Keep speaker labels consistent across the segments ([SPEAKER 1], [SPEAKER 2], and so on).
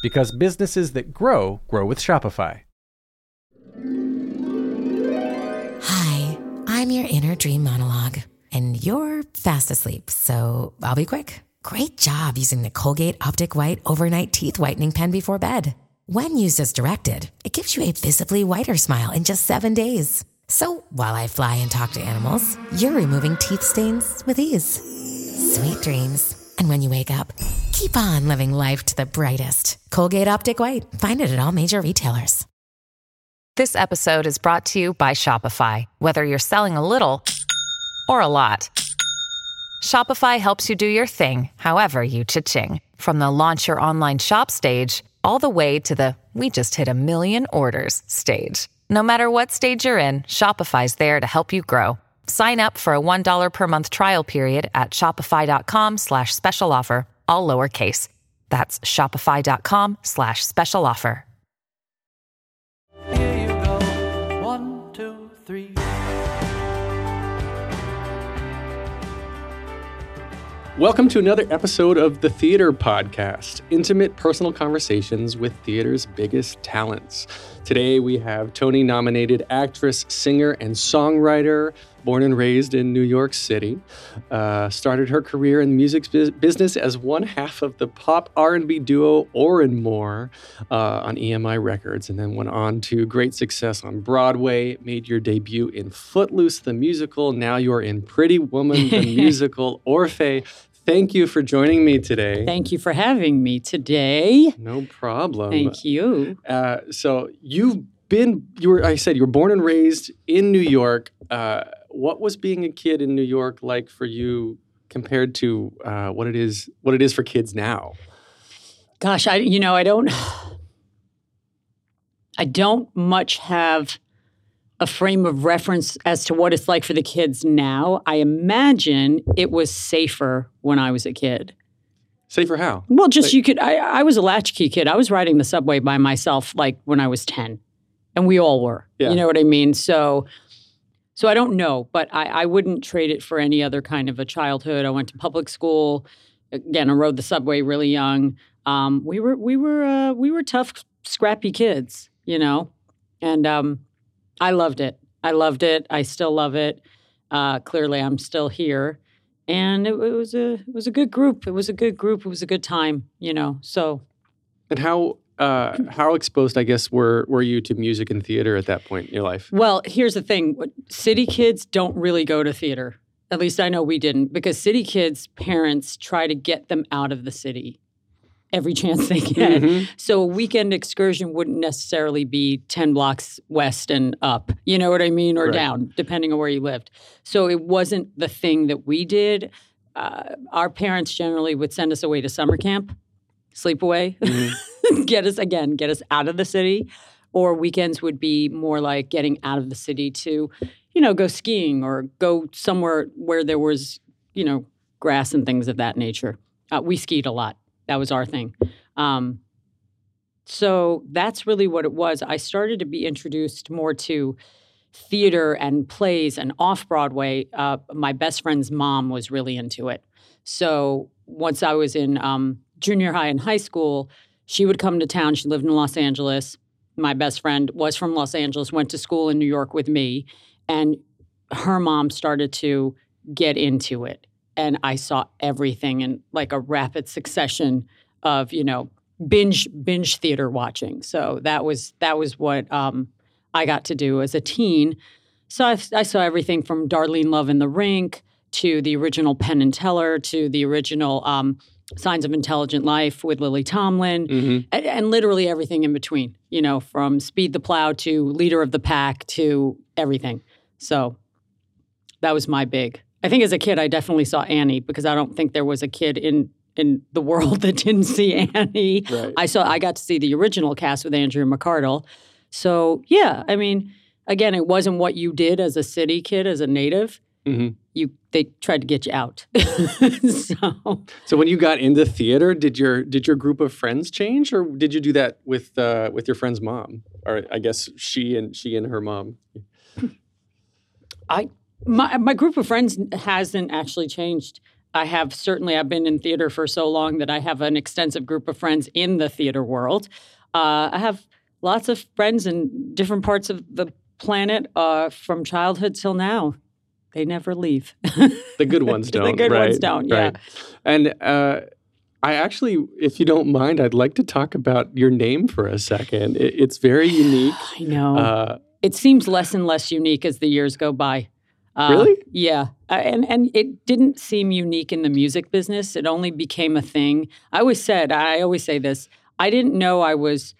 [SPEAKER 1] Because businesses that grow, grow with Shopify.
[SPEAKER 2] Hi, I'm your inner dream monologue, and you're fast asleep, so I'll be quick. Great job using the Colgate Optic White Overnight Teeth Whitening Pen before bed. When used as directed, it gives you a visibly whiter smile in just seven days. So while I fly and talk to animals, you're removing teeth stains with ease. Sweet dreams. And when you wake up, keep on living life to the brightest. Colgate Optic White. Find it at all major retailers.
[SPEAKER 3] This episode is brought to you by Shopify. Whether you're selling a little or a lot, Shopify helps you do your thing, however you cha-ching. From the launch your online shop stage, all the way to the we just hit a million orders stage. No matter what stage you're in, Shopify's there to help you grow. Sign up for a $1 per month trial period at shopify.com slash special offer, all lowercase. That's shopify.com slash special offer.
[SPEAKER 4] Here you go. One, two, three.
[SPEAKER 1] Welcome to another episode of the Theater Podcast, intimate personal conversations with theater's biggest talents. Today we have Tony nominated actress, singer, and songwriter, born and raised in New York City. Uh, started her career in the music bu- business as one half of the pop R&B duo Or-N-More uh, on EMI Records, and then went on to great success on Broadway. Made your debut in Footloose the musical. Now you're in Pretty Woman the musical. Orfeh. Thank you for joining me today.
[SPEAKER 5] Thank you for having me today.
[SPEAKER 1] No problem.
[SPEAKER 5] Thank you.
[SPEAKER 1] Uh, so you've been you were I said you were born and raised in New York. Uh, what was being a kid in New York like for you compared to uh, what it is what it is for kids now?
[SPEAKER 5] Gosh, I you know, I don't I don't much have a frame of reference as to what it's like for the kids now. I imagine it was safer when I was a kid.
[SPEAKER 1] Safer how?
[SPEAKER 5] Well, just
[SPEAKER 1] Like-
[SPEAKER 5] you could I, I was a latchkey kid. I was riding the subway by myself like when I was 10. And we all were.
[SPEAKER 1] Yeah.
[SPEAKER 5] You know what I mean? So so I don't know, but I, I wouldn't trade it for any other kind of a childhood. I went to public school. Again, I rode the subway really young. Um, we were we were uh, we were tough, scrappy kids, you know, and um, I loved it. I loved it. I still love it. Uh, clearly, I'm still here, and it, it was a it was a good group. It was a good group. It was a good time, you know. So
[SPEAKER 1] And how uh, how exposed I guess were were you to music and theater at that point in your life?
[SPEAKER 5] Well, here's the thing city kids don't really go to theater. At least I know we didn't, because city kids' parents try to get them out of the city every chance they get.
[SPEAKER 1] Mhm.
[SPEAKER 5] So a weekend excursion wouldn't necessarily be 10 blocks west and up, you know what I mean, or
[SPEAKER 1] Right.
[SPEAKER 5] down, depending on where you lived. So it wasn't the thing that we did. Uh, our parents generally would send us away to summer camp, sleep away, get us again, get us out of the city. Or weekends would be more like getting out of the city to, you know, go skiing or go somewhere where there was, you know, grass and things of that nature. Uh, we skied a lot. That was our thing. Um, so that's really what it was. I started to be introduced more to theater and plays and off Broadway. Uh, my best friend's mom was really into it. So once I was in um, junior high and high school, she would come to town. She lived in Los Angeles. My best friend was from Los Angeles, went to school in New York with me, and her mom started to get into it. And I saw everything in like a rapid succession of, you know, binge binge theater watching. So that was that was what um, I got to do as a teen. So I, I saw everything from Darlene Love in the Rink to the original Penn and Teller to the original um, Signs of Intelligent Life with Lily Tomlin, and, and literally everything in between. You know, from Speed the Plow to Leader of the Pack to everything. So that was my big. I think as a kid, I definitely saw Annie because I don't think there was a kid in in the world that didn't see Annie.
[SPEAKER 1] Right.
[SPEAKER 5] I saw. I got to see the original cast with Andrea McArdle. So yeah, I mean, again, it wasn't what you did as a city kid, as a native.
[SPEAKER 1] Mhm.
[SPEAKER 5] They tried to get you out. so
[SPEAKER 1] So when you got into theater, did your did your group of friends change, or did you do that with uh, with your friend's mom, or I guess she and she and her mom?
[SPEAKER 5] I my my group of friends hasn't actually changed. I have certainly I've been in theater for so long that I have an extensive group of friends in the theater world. Uh, I have lots of friends in different parts of the planet uh, from childhood till now. They never leave.
[SPEAKER 1] The good ones don't.
[SPEAKER 5] the good
[SPEAKER 1] right,
[SPEAKER 5] ones don't, yeah.
[SPEAKER 1] right. And uh, I actually, if you don't mind, I'd like to talk about your name for a second. It, it's very unique.
[SPEAKER 5] I know.
[SPEAKER 1] Uh,
[SPEAKER 5] it seems less and less unique as the years go by. Uh,
[SPEAKER 1] Really?
[SPEAKER 5] Yeah, Uh, and and it didn't seem unique in the music business. It only became a thing. I always said, I always say this. I didn't know I was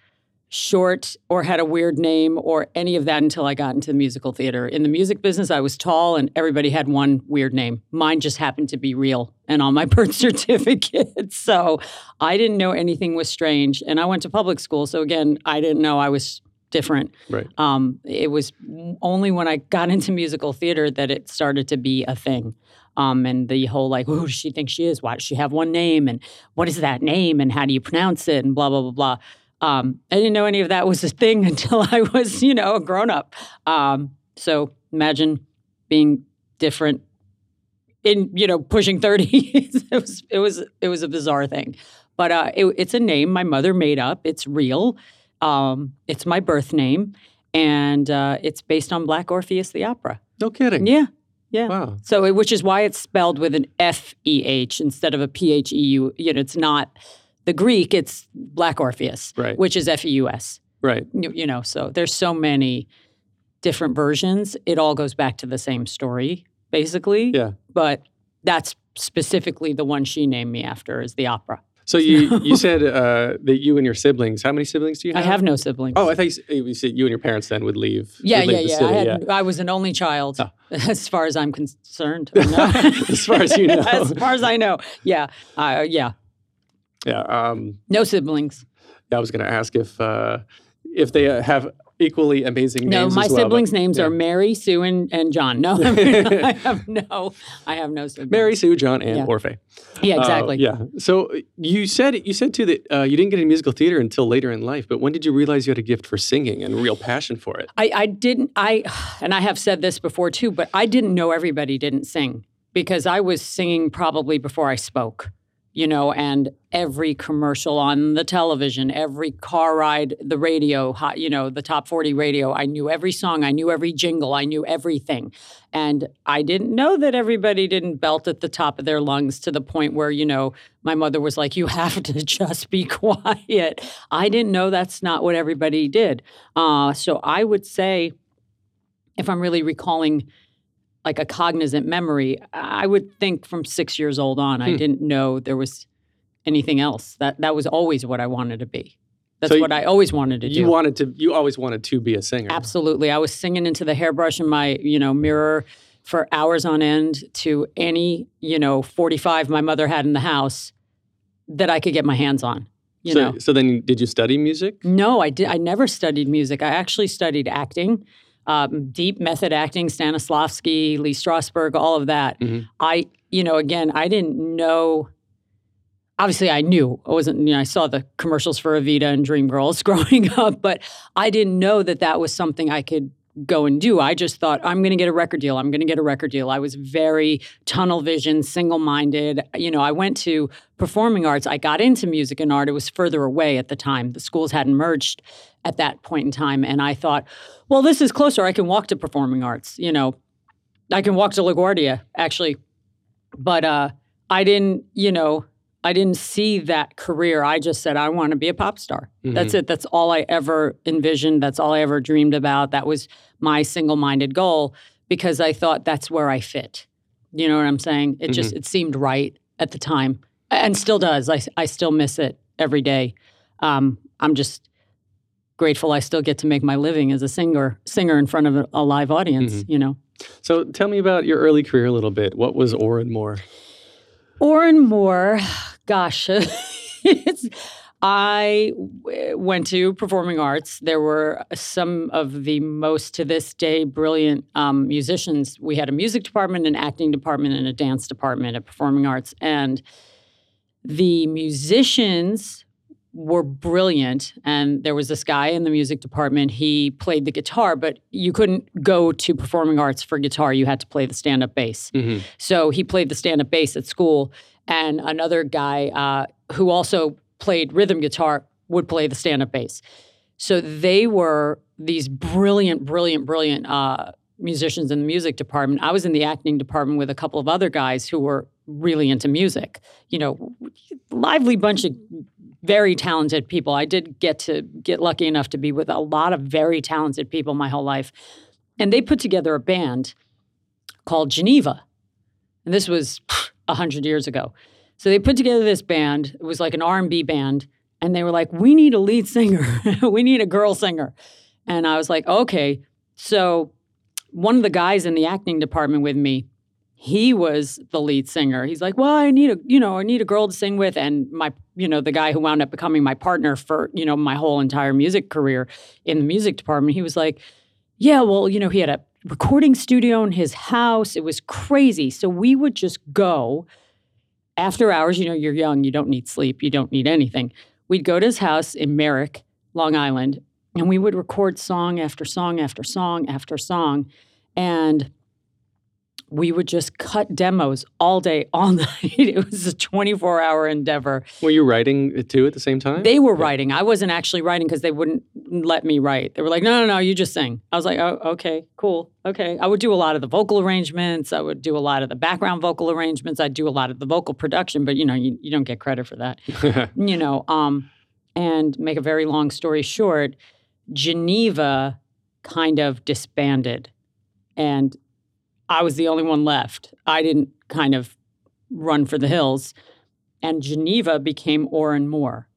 [SPEAKER 5] short or had a weird name or any of that until I got into the musical theater. In the music business, I was tall and everybody had one weird name. Mine just happened to be real and on my birth certificate. So I didn't know anything was strange. And I went to public school. So again, I didn't know I was different.
[SPEAKER 1] right.
[SPEAKER 5] Um, it was only when I got into musical theater that it started to be a thing. Um, and the whole like, who does she think she is? Why does she have one name? And what is that name? And how do you pronounce it? And blah blah blah blah. Um, I didn't know any of that was a thing until I was, you know, a grown up. Um, so imagine being different in, you know, pushing thirty. it was it was it was a bizarre thing, but uh, it, it's a name my mother made up. It's real. Um, it's my birth name, and uh, it's based on Black Orpheus the opera.
[SPEAKER 1] No kidding.
[SPEAKER 5] Yeah, yeah.
[SPEAKER 1] Wow.
[SPEAKER 5] So, it, which is why it's spelled with an F E H instead of a P H E U. You know, it's not the Greek. It's Black Orpheus,
[SPEAKER 1] Right.
[SPEAKER 5] which is F E U S.
[SPEAKER 1] Right.
[SPEAKER 5] You, you know, so there's so many different versions. It all goes back to the same story, basically.
[SPEAKER 1] Yeah.
[SPEAKER 5] But that's specifically the one she named me after is the opera.
[SPEAKER 1] So you you said uh, that you and your siblings. How many siblings do you have?
[SPEAKER 5] I
[SPEAKER 1] have?
[SPEAKER 5] no siblings.
[SPEAKER 1] Oh, I thought you, you said you and your parents then would leave.
[SPEAKER 5] Yeah,
[SPEAKER 1] would
[SPEAKER 5] yeah,
[SPEAKER 1] leave the
[SPEAKER 5] yeah.
[SPEAKER 1] city,
[SPEAKER 5] I,
[SPEAKER 1] yeah.
[SPEAKER 5] I was an only child,
[SPEAKER 1] Oh.
[SPEAKER 5] as far as I'm concerned. no.
[SPEAKER 1] As far as you know.
[SPEAKER 5] as far as I know, yeah, uh, yeah.
[SPEAKER 1] Yeah. Um,
[SPEAKER 5] No siblings.
[SPEAKER 1] I was going to ask if uh, if they uh, have equally amazing
[SPEAKER 5] No,
[SPEAKER 1] names.
[SPEAKER 5] my
[SPEAKER 1] as well, but-
[SPEAKER 5] siblings' names
[SPEAKER 1] yeah.
[SPEAKER 5] are Mary, Sue, and, and John. No, I, mean, I have no, I have no siblings.
[SPEAKER 1] Mary, Sue, John, and
[SPEAKER 5] Yeah.
[SPEAKER 1] Orfeh.
[SPEAKER 5] yeah,
[SPEAKER 1] Uh,
[SPEAKER 5] exactly.
[SPEAKER 1] yeah. So you said you said too that uh, you didn't get into musical theater until later in life. But when did you realize you had a gift for singing and real passion for it?
[SPEAKER 5] I, I didn't I and I have said this before too, but I didn't know everybody didn't sing because I was singing probably before I spoke. You know, and every commercial on the television, every car ride, the radio, you know, the top 40 radio, I knew every song, I knew every jingle, I knew everything. And I didn't know that everybody didn't belt at the top of their lungs to the point where, you know, my mother was like, you have to just be quiet. I didn't know that's not what everybody did. Uh, so I would say, if I'm really recalling like a cognizant memory, I would think from six years old on, I
[SPEAKER 1] Hmm.
[SPEAKER 5] didn't know there was anything else. That that was always what I wanted to be. That's
[SPEAKER 1] So
[SPEAKER 5] what
[SPEAKER 1] you-
[SPEAKER 5] I always wanted to do.
[SPEAKER 1] You wanted to. You always wanted to be a singer.
[SPEAKER 5] Absolutely. I was singing into the hairbrush in my, you know, mirror for hours on end to any, you know, 45 my mother had in the house that I could get my hands on. You
[SPEAKER 1] so,
[SPEAKER 5] know.
[SPEAKER 1] so then, did you study music?
[SPEAKER 5] No, I did I never studied music. I actually studied acting. Um, deep method acting, Stanislavski, Lee Strasberg, all of that.
[SPEAKER 1] Mhm.
[SPEAKER 5] I, you know, again, I didn't know. Obviously, I knew I wasn't. You know, I saw the commercials for Evita and Dreamgirls growing up, but I didn't know that that was something I could go and do. I just thought, I'm going to get a record deal. I'm going to get a record deal. I was very tunnel vision, single minded. You know, I went to performing arts. I got into music and art. It was further away at the time. The schools hadn't merged at that point in time. And I thought, well, this is closer. I can walk to performing arts. You know, I can walk to LaGuardia, actually. But uh, I didn't, you know, I didn't see that career. I just said, I want to be a pop star. Mm-hmm. That's it. That's all I ever envisioned. That's all I ever dreamed about. That was my single minded goal because I thought that's where I fit. You know what I'm saying? It mm-hmm. just, it seemed right at the time and still does. I, I still miss it every day. Um, I'm just grateful I still get to make my living as a singer, singer in front of a, a live audience, mm-hmm. you know?
[SPEAKER 1] So tell me about your early career a little bit. What was Or-N-More?
[SPEAKER 5] Oran Moore, gosh, I went to performing arts. There were some of the most, to this day, brilliant um, musicians. We had a music department, an acting department, and a dance department at performing arts. And the musicians were brilliant. And there was this guy in the music department. He played the guitar, but you couldn't go to performing arts for guitar. You had to play the stand up bass. Mm-hmm. So he played the stand up bass at school. And another guy uh, who also played rhythm guitar would play the stand up bass. So they were these brilliant, brilliant, brilliant uh, musicians in the music department. I was in the acting department with a couple of other guys who were really into music. You know, lively bunch of very talented people. I did get to get lucky enough to be with a lot of very talented people my whole life. And they put together a band called Geneva. And this was 100 years ago. So they put together this band. It was like an R&B band and they were like, "We need a lead singer. we need a girl singer." And I was like, "Okay." So one of the guys in the acting department with me he was the lead singer. He's like, well, I need a, you know, I need a girl to sing with. And my, you know, the guy who wound up becoming my partner for, you know, my whole entire music career in the music department, he was like, yeah, well, you know, he had a recording studio in his house. It was crazy. So we would just go after hours. You know, you're young, you don't need sleep, you don't need anything. We'd go to his house in Merrick, Long Island, and we would record song after song after song after song. And we would just cut demos all day, all night. it was a 24 hour endeavor.
[SPEAKER 1] Were you writing too at the same time?
[SPEAKER 5] They were yeah. writing. I wasn't actually writing because they wouldn't let me write. They were like, no, no, no, you just sing. I was like, oh, okay, cool. Okay. I would do a lot of the vocal arrangements. I would do a lot of the background vocal arrangements. I'd do a lot of the vocal production, but you know, you, you don't get credit for that. you know, um, and make a very long story short, Geneva kind of disbanded. And I was the only one left. I didn't kind of run for the hills. And Geneva became Or-N-More.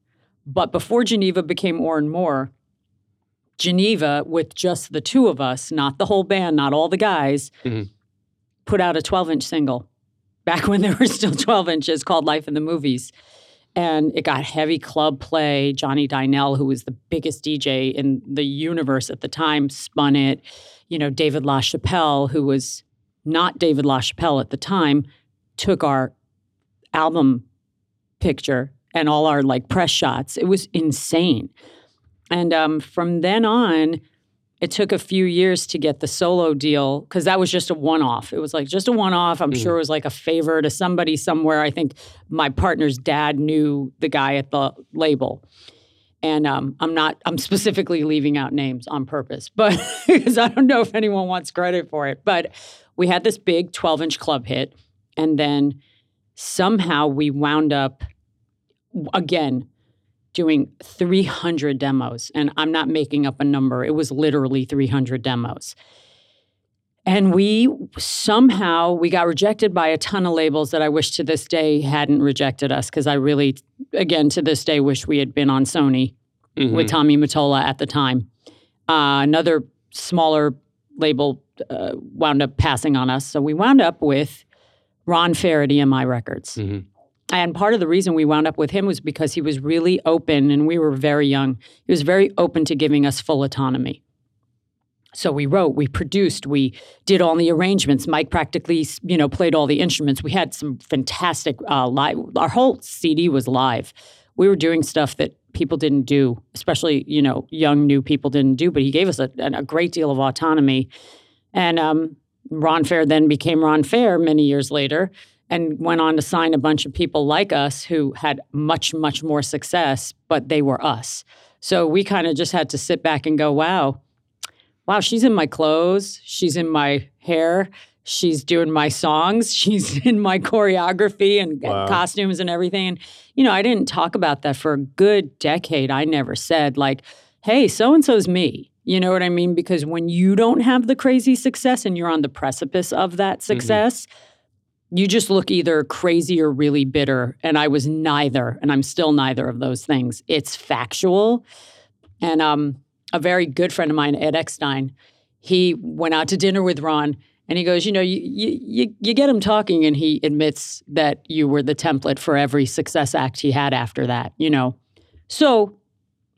[SPEAKER 5] But before Geneva became Or-N-More, Geneva, with just the two of us, not the whole band, not all the guys, mm-hmm. put out a 12 inch single back when there were still 12 inches called Life in the Movies. And it got heavy club play. Johnny Dynell, who was the biggest DJ in the universe at the time, spun it. You know, David LaChapelle, who was not David LaChapelle at the time, took our album picture and all our like press shots. It was insane. And um, from then on, it took a few years to get the solo deal because that was just a one off. It was like just a one off. I'm mm. sure it was like a favor to somebody somewhere. I think my partner's dad knew the guy at the label. And um, I'm not, I'm specifically leaving out names on purpose, but because I don't know if anyone wants credit for it. But we had this big 12 inch club hit. And then somehow we wound up again doing 300 demos. And I'm not making up a number, it was literally 300 demos. And we somehow we got rejected by a ton of labels that I wish to this day hadn't rejected us because I really, again, to this day wish we had been on Sony mm-hmm. with Tommy Mottola at the time. Uh, another smaller label uh, wound up passing on us. So we wound up with Ron Fair at EMI Records. Mm-hmm. And part of the reason we wound up with him was because he was really open and we were very young. He was very open to giving us full autonomy. So we wrote, we produced, we did all the arrangements. Mike practically, you know, played all the instruments. We had some fantastic uh, live. Our whole CD was live. We were doing stuff that people didn't do, especially you know young new people didn't do. But he gave us a, a great deal of autonomy, and um, Ron Fair then became Ron Fair many years later, and went on to sign a bunch of people like us who had much much more success, but they were us. So we kind of just had to sit back and go, wow, wow, she's in my clothes, she's in my hair. She's doing my songs. She's in my choreography and
[SPEAKER 1] Wow.
[SPEAKER 5] costumes and everything. And, you know, I didn't talk about that for a good decade. I never said, like, hey, so and so's me. You know what I mean? Because when you don't have the crazy success and you're on the precipice of that success, you just look either crazy or really bitter. And I was neither, and I'm still neither of those things. It's factual. And um, a very good friend of mine, Ed Eckstein, he went out to dinner with Ron and he goes, You know, you, you, you, you get him talking, and he admits that you were the template for every success act he had after that, you know. So,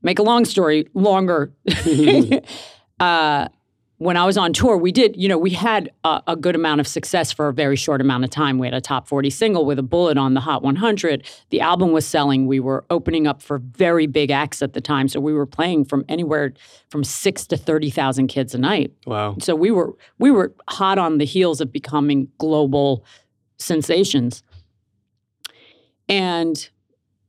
[SPEAKER 5] make a long story longer. uh, when I was on tour, we did, you know, we had a, a good amount of success for a very short amount of time. We had a top 40 single with a bullet on the Hot 100. The album was selling. We were opening up for very big acts at the time. So we were playing from anywhere from six to 30,000 kids a night.
[SPEAKER 1] Wow.
[SPEAKER 5] So we were we were hot on the heels of becoming global sensations. And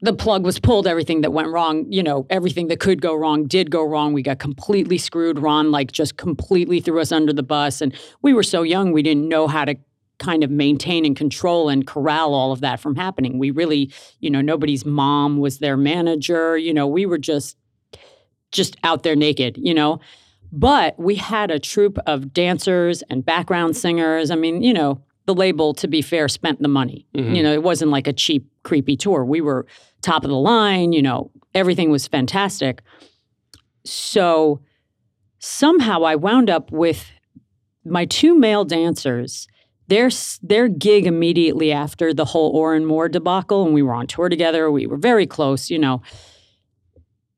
[SPEAKER 5] the plug was pulled, everything that went wrong, you know, everything that could go wrong did go wrong. We got completely screwed. Ron like just completely threw us under the bus. And we were so young, we didn't know how to kind of maintain and control and corral all of that from happening. We really, you know, nobody's mom was their manager. You know, we were just just out there naked, you know. But we had a troupe of dancers and background singers. I mean, you know, the label, to be fair, spent the money. Mm-hmm. You know, it wasn't like a cheap, creepy tour. We were top of the line, you know, everything was fantastic. So somehow I wound up with my two male dancers. Their, their gig immediately after the whole Or-N-More debacle, and we were on tour together. We were very close, you know.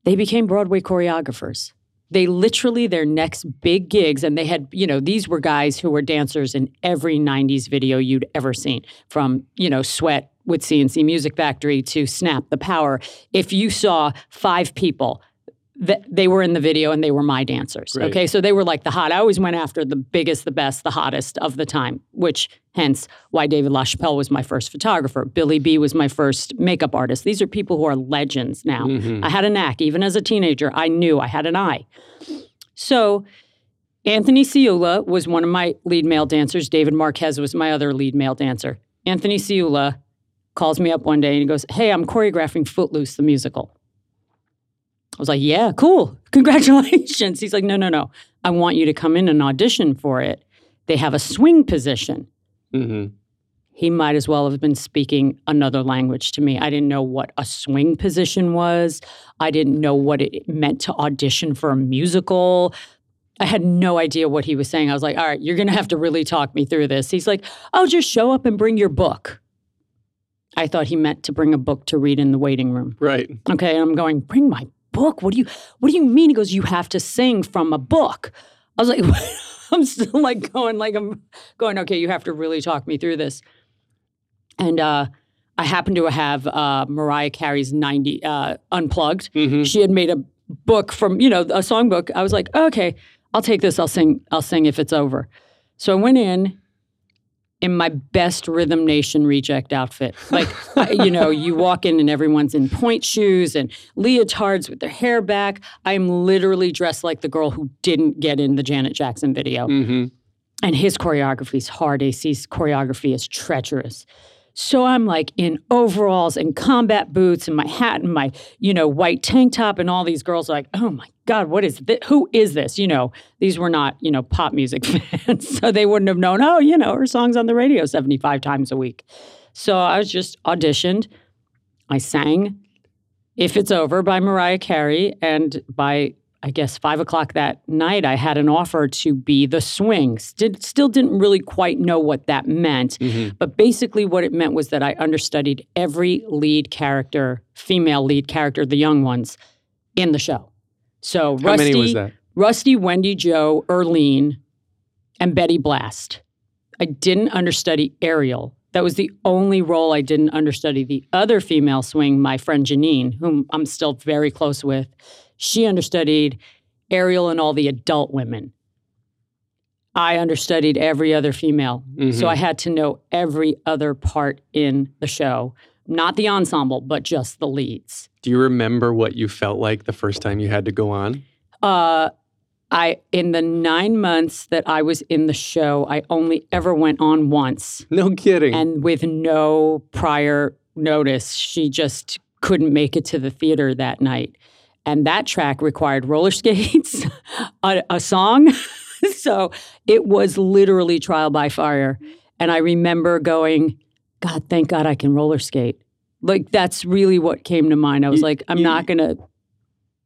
[SPEAKER 5] They became Broadway choreographers they literally their next big gigs and they had you know these were guys who were dancers in every 90s video you'd ever seen from you know sweat with cnc music factory to snap the power. If you saw five people that they were in the video and they were my dancers
[SPEAKER 1] Right.
[SPEAKER 5] okay? So they were like the hot. I always went after the biggest the best the hottest of the time which hence why david lachapelle was my first photographer. Billy b was my first makeup artist. These are people who are legends now. Mm-hmm. I had a knack. Even as a teenager i knew i had an eye. So Anthony Ciulla was one of my lead male dancers. David Marquez was my other lead male dancer. Anthony Ciulla calls me up one day and he goes, Hey, I'm choreographing Footloose, the musical. I was like, Yeah, cool. Congratulations. He's like, No, no, no. I want you to come in and audition for it. They have a swing position.
[SPEAKER 1] hmm
[SPEAKER 5] He might as well have been speaking another language to me. I didn't know what a swing position was. I didn't know what it meant to audition for a musical. I had no idea what he was saying. I was like, all right, you're going to have to really talk me through this. He's like, oh, just show up and bring your book. I thought he meant to bring a book to read in the waiting room.
[SPEAKER 1] Right.
[SPEAKER 5] Okay, and I'm going, bring my book. What do you what do you mean? He goes, you have to sing from a book. I was like, I'm still like going, like I'm going, okay, you have to really talk me through this. And uh I happened to have uh, Mariah Carey's 90 uh, Unplugged.
[SPEAKER 1] hmm
[SPEAKER 5] She had made a book from, you know, a songbook. I was like, okay, I'll take this. I'll sing. I'll sing if it's over. So I went in in my best Rhythm Nation reject outfit. Like, I- you know, you walk in and everyone's in pointe shoes and leotards with their hair back. I'm literally dressed like the girl who didn't get in the Janet Jackson video.
[SPEAKER 1] hmm
[SPEAKER 5] And his choreography is hard. AC's choreography is treacherous. So I'm like in overalls and combat boots and my hat and my, you know, white tank top. And all these girls are like, oh my God, what is this? Who is this? You know, these were not, you know, pop music fans. so they wouldn't have known, oh, you know, her song's on the radio 75 times a week. So I was just auditioned. I sang If It's Over by Mariah Carey. And by, I guess, five o'clock that night, I had an offer to be the swings. Did, still didn't really quite know what that meant.
[SPEAKER 1] hmm
[SPEAKER 5] But basically, what it meant was that I understudied every lead character, female lead character, the young ones, in the show. So
[SPEAKER 1] How
[SPEAKER 5] Rusty,
[SPEAKER 1] many was that?
[SPEAKER 5] Rusty, Wendy, Joe, Urleen, and Betty Blast. I didn't understudy Ariel, That was the only role I didn't understudy. The other female swing, my friend Janine, whom I'm still very close with, she understudied Ariel and all the adult women. I understudied every other female.
[SPEAKER 1] Mm-hmm.
[SPEAKER 5] So I had to know every other part in the show, not the ensemble, but just the leads.
[SPEAKER 1] Do you remember what you felt like the first time you had to go on?
[SPEAKER 5] Uh, I in the nine months that I was in the show, I only ever went on once,
[SPEAKER 1] No kidding.
[SPEAKER 5] and with no prior notice, she just couldn't make it to the theater that night, and that track required roller skates, a, a song, so it was literally trial by fire. And I remember going, God, thank God I can roller skate. Like that's really what came to mind. I was
[SPEAKER 1] You-
[SPEAKER 5] like, I'm
[SPEAKER 1] you-
[SPEAKER 5] not gonna,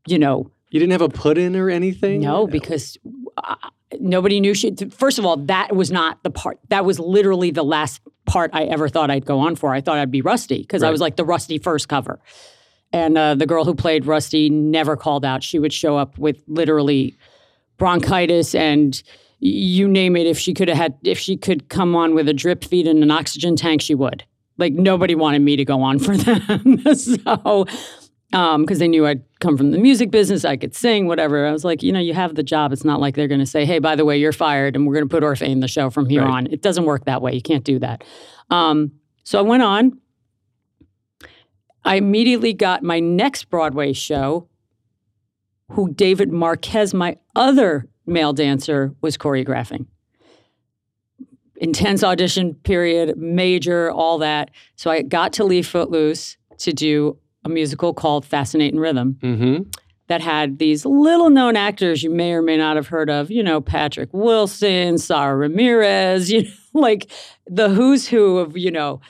[SPEAKER 5] you know,
[SPEAKER 1] you didn't have a put in or anything?
[SPEAKER 5] no, because uh, nobody knew she. First of all, that was not the part. That was literally the last part I ever thought I'd go on for. I thought I'd be Rusty because I was like the Rusty first cover. And uh, the girl who played Rusty never called out. She would show up with literally bronchitis and you name it. If she could have had, if she could come on with a drip feed and an oxygen tank, she would. Like nobody wanted me to go on for them. so because they knew I'd come from the music business, I could sing, whatever. I was like, you know, you have the job. It's not like they're going to say, hey, by the way, you're fired and we're going to put Orfeh in the show from here
[SPEAKER 1] Right.
[SPEAKER 5] on. It doesn't work that way. You can't do that. Um, so I went on. I immediately got my next Broadway show, who David Marquez, my other male dancer, was choreographing. Intense audition period, major, all that. So I got to leave Footloose to do a musical called Fascinating Rhythm
[SPEAKER 1] Mm-hmm.
[SPEAKER 5] that had these little known actors you may or may not have heard of, you know, Patrick Wilson, Sara Ramirez, you know, like the who's who of, you know,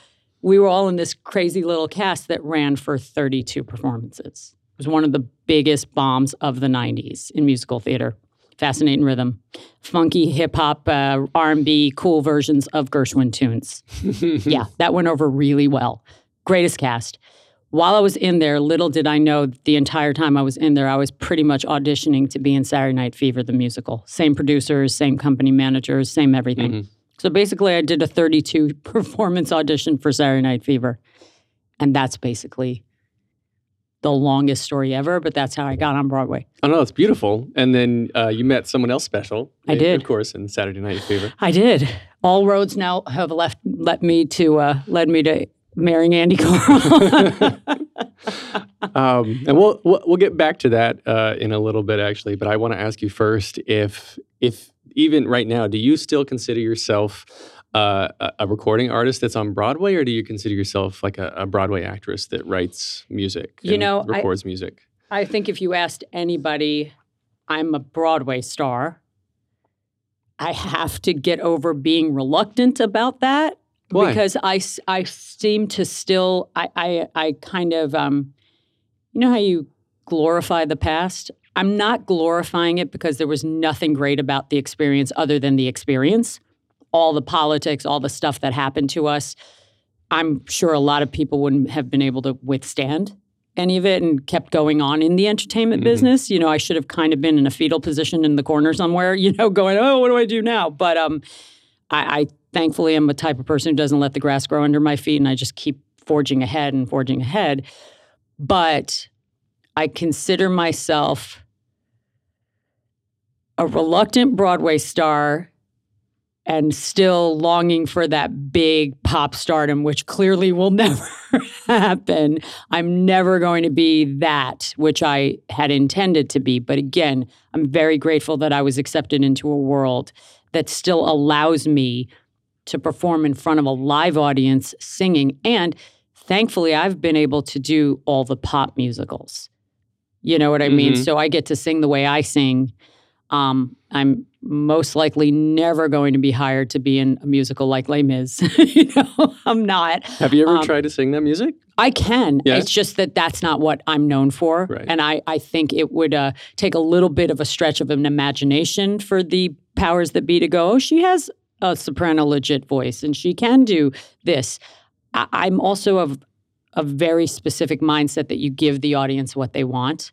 [SPEAKER 5] we were all in this crazy little cast that ran for 32 performances. It was one of the biggest bombs of the 90s in musical theater. Fascinating rhythm, funky hip hop, uh, R&B, cool versions of Gershwin tunes. yeah, that went over really well. Greatest cast while I was in there, little did I know the entire time I was in there, I was pretty much auditioning to be in Saturday Night Fever, the musical. Same producers, same company managers, same everything.
[SPEAKER 1] Mhm.
[SPEAKER 5] So basically, I did a 32 performance audition for Saturday Night Fever. And that's basically the longest story ever, but that's how I got on Broadway.
[SPEAKER 1] Oh no, it's beautiful. And then uh, you met someone else special.
[SPEAKER 5] I did.
[SPEAKER 1] of course, in Saturday Night Fever.
[SPEAKER 5] I did. All roads now have left led me to uh, led me to marrying Andy Karl.
[SPEAKER 1] um, and we'll, we'll we'll get back to that uh, in a little bit, actually. But I want to ask you first if if even right now, do you still consider yourself uh, a, recording artist that's on Broadway, or do you consider yourself like a, a Broadway actress that writes music?
[SPEAKER 5] You
[SPEAKER 1] and
[SPEAKER 5] know, I-
[SPEAKER 1] records music.
[SPEAKER 5] I think if you asked anybody, I'm a Broadway star. I have to get over being reluctant about that
[SPEAKER 1] Why?
[SPEAKER 5] because I seem to still I, I I kind of um you know how you glorify the past I'm not glorifying it because there was nothing great about the experience other than the experience all the politics all the stuff that happened to us I'm sure a lot of people wouldn't have been able to withstand any of it and kept going on in the entertainment
[SPEAKER 1] Mhm.
[SPEAKER 5] business. You know, I should have kind of been in a fetal position in the corner somewhere, you know, going, oh, what do I do now? But um, I, I thankfully am a type of person who doesn't let the grass grow under my feet and I just keep forging ahead and forging ahead. But I consider myself a reluctant Broadway star and still longing for that big pop stardom, which clearly will never happen. I'm never going to be that, which I had intended to be. But again, I'm very grateful that I was accepted into a world that still allows me to perform in front of a live audience singing. And thankfully, I've been able to do all the pop musicals. You know what I mean?
[SPEAKER 1] Mhm.
[SPEAKER 5] So I get to sing the way I sing. Um, I'm most likely never going to be hired to be in a musical like Les Mis. you know, I'm not.
[SPEAKER 1] Have you ever
[SPEAKER 5] um,
[SPEAKER 1] tried to sing that music?
[SPEAKER 5] I can.
[SPEAKER 1] Yeah.
[SPEAKER 5] It's just that that's not what I'm known for.
[SPEAKER 1] Right.
[SPEAKER 5] And I, I think it would uh, take a little bit of a stretch of an imagination for the powers that be to go, oh, she has a soprano legit voice and she can do this. I, I'm also of a very specific mindset that you give the audience what they want.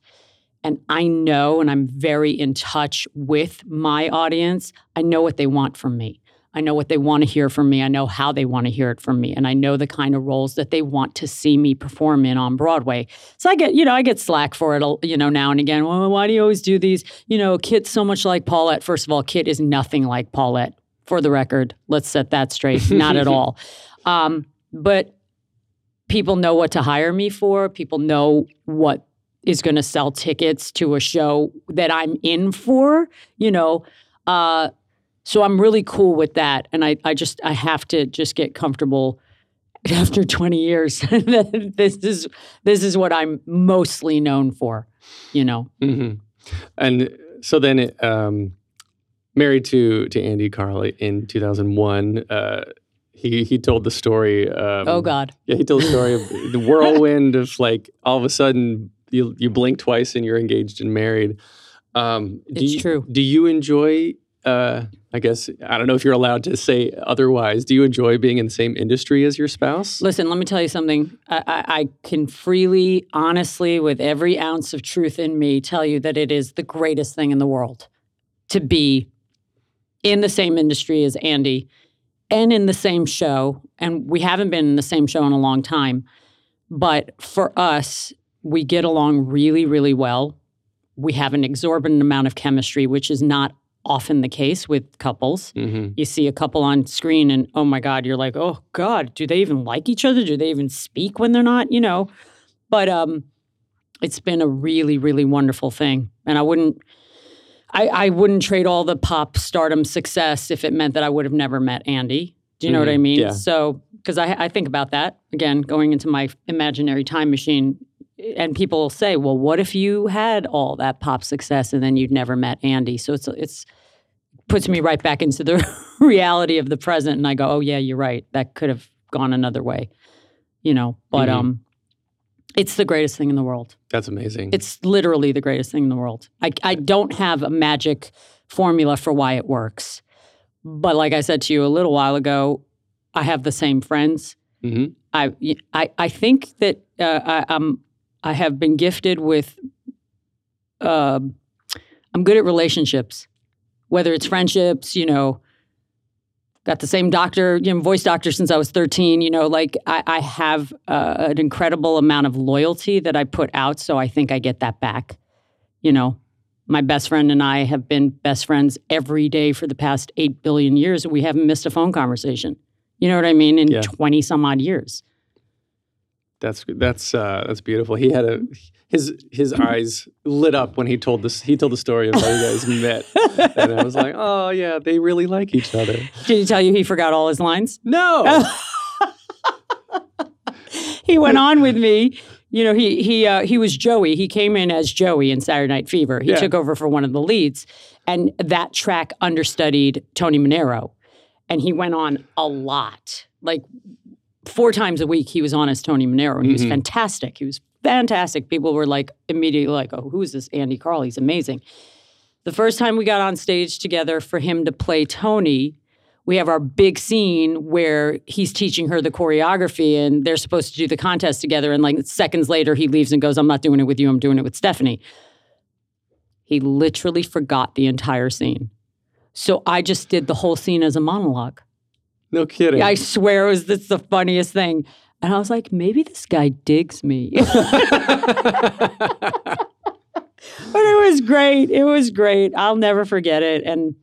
[SPEAKER 5] And I know, and I'm very in touch with my audience. I know what they want from me. I know what they want to hear from me. I know how they want to hear it from me. And I know the kind of roles that they want to see me perform in on Broadway. So I get, you know, I get slack for it, you know, now and again. Well, why do you always do these? You know, Kit's so much like Paulette. First of all, Kit is nothing like Paulette, for the record. Let's set that straight. Not at all. Um, but people know what to hire me for. People know what is going to sell tickets to a show that I'm in for, you know. Uh, so I'm really cool with that. And I, I just, I have to just get comfortable after 20 years. this is, this is what I'm mostly known for, you know.
[SPEAKER 1] Mm-hmm. And so then, um, married to to Andy Karl in 2001. Uh, he he told the story. Um,
[SPEAKER 5] oh God!
[SPEAKER 1] Yeah, he told the story of the whirlwind of like all of a sudden you you blink twice and you're engaged and married. Um,
[SPEAKER 5] it's
[SPEAKER 1] you,
[SPEAKER 5] true.
[SPEAKER 1] Do you enjoy? Uh, I guess I don't know if you're allowed to say otherwise. Do you enjoy being in the same industry as your spouse?
[SPEAKER 5] Listen, let me tell you something. I, I, I can freely, honestly, with every ounce of truth in me, tell you that it is the greatest thing in the world to be in the same industry as Andy and in the same show. And we haven't been in the same show in a long time. But for us, we get along really, really well. We have an exorbitant amount of chemistry, which is not often the case with couples.
[SPEAKER 1] Mm-hmm.
[SPEAKER 5] You see a couple on screen, and oh my God, you're like, oh God, do they even like each other? Do they even speak when they're not? You know, but um, it's been a really, really wonderful thing, and I wouldn't. I, I wouldn't trade all the pop stardom success if it meant that I would have never met Andy. Do you know
[SPEAKER 1] Mhm.
[SPEAKER 5] what I mean?
[SPEAKER 1] Yeah.
[SPEAKER 5] So, because I, I think about that again, going into my imaginary time machine, and people will say, "Well, what if you had all that pop success and then you'd never met Andy?" So it's it's puts me right back into the reality of the present, and I go, "Oh yeah, you're right. That could have gone another way." You know, but
[SPEAKER 1] Mhm.
[SPEAKER 5] um, it's the greatest thing in the world.
[SPEAKER 1] That's amazing.
[SPEAKER 5] It's literally the greatest thing in the world. I, I don't have a magic formula for why it works. But like I said to you a little while ago, I have the same friends.
[SPEAKER 1] hmm
[SPEAKER 5] I, I, I think that uh, I, I'm, I have been gifted with, uh, I'm good at relationships, whether it's friendships, you know, got the same doctor, you know, voice doctor since I was 13. You know, like I, I have uh, an incredible amount of loyalty that I put out. So I think I get that back. You know, my best friend and I have been best friends every day for the past 8 billion years. We haven't missed a phone conversation. You know what I mean? In
[SPEAKER 1] Yeah.
[SPEAKER 5] 20 some odd years.
[SPEAKER 1] That's that's uh, that's beautiful. He had a his his eyes lit up when he told this. He told the story of how you guys met, and I was like, oh yeah, they really like each other.
[SPEAKER 5] Did he tell you he forgot all his lines?
[SPEAKER 1] No,
[SPEAKER 5] he went on with me. You know, he he uh, he was Joey. He came in as Joey in Saturday Night Fever. He
[SPEAKER 1] Yeah.
[SPEAKER 5] took over for one of the leads, and that track understudied Tony Manero, and he went on a lot, like four times a week. He was on as Tony Manero, and he was
[SPEAKER 1] Mhm.
[SPEAKER 5] fantastic. He was fantastic. People were like immediately like, "Oh, who's this Andy Karl? He's amazing." The first time we got on stage together for him to play Tony, we have our big scene where he's teaching her the choreography and they're supposed to do the contest together. And like seconds later, he leaves and goes, I'm not doing it with you, I'm doing it with Stephanie. He literally forgot the entire scene. So I just did the whole scene as a monologue.
[SPEAKER 1] No kidding.
[SPEAKER 5] I swear it was that's the funniest thing. And I was like, maybe this guy digs me. but it was great. It was great. I'll never forget it. And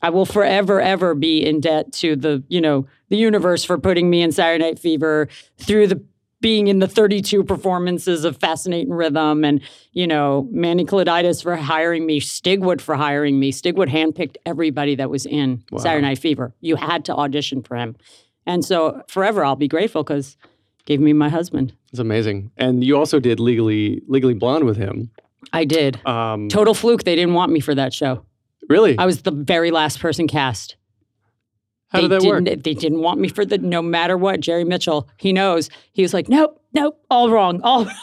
[SPEAKER 5] I will forever, ever be in debt to the, you know, the universe for putting me in Saturday Night Fever through the being in the 32 performances of Fascinating Rhythm and, you know, Manny Cloditis for hiring me, Stigwood for hiring me. Stigwood handpicked everybody that was in
[SPEAKER 1] Wow.
[SPEAKER 5] Saturday Night Fever. You had to audition for him. And so forever I'll be grateful because gave me my husband.
[SPEAKER 1] it's amazing. And you also did legally legally blonde with him.
[SPEAKER 5] I did.
[SPEAKER 1] Um,
[SPEAKER 5] Total fluke. They didn't want me for that show.
[SPEAKER 1] really?
[SPEAKER 5] I was the very last person cast.
[SPEAKER 1] How
[SPEAKER 5] they
[SPEAKER 1] did that
[SPEAKER 5] didn't, They didn't want me for the no matter what. Jerry Mitchell, he knows. He was like, nope, nope, all wrong, all wrong,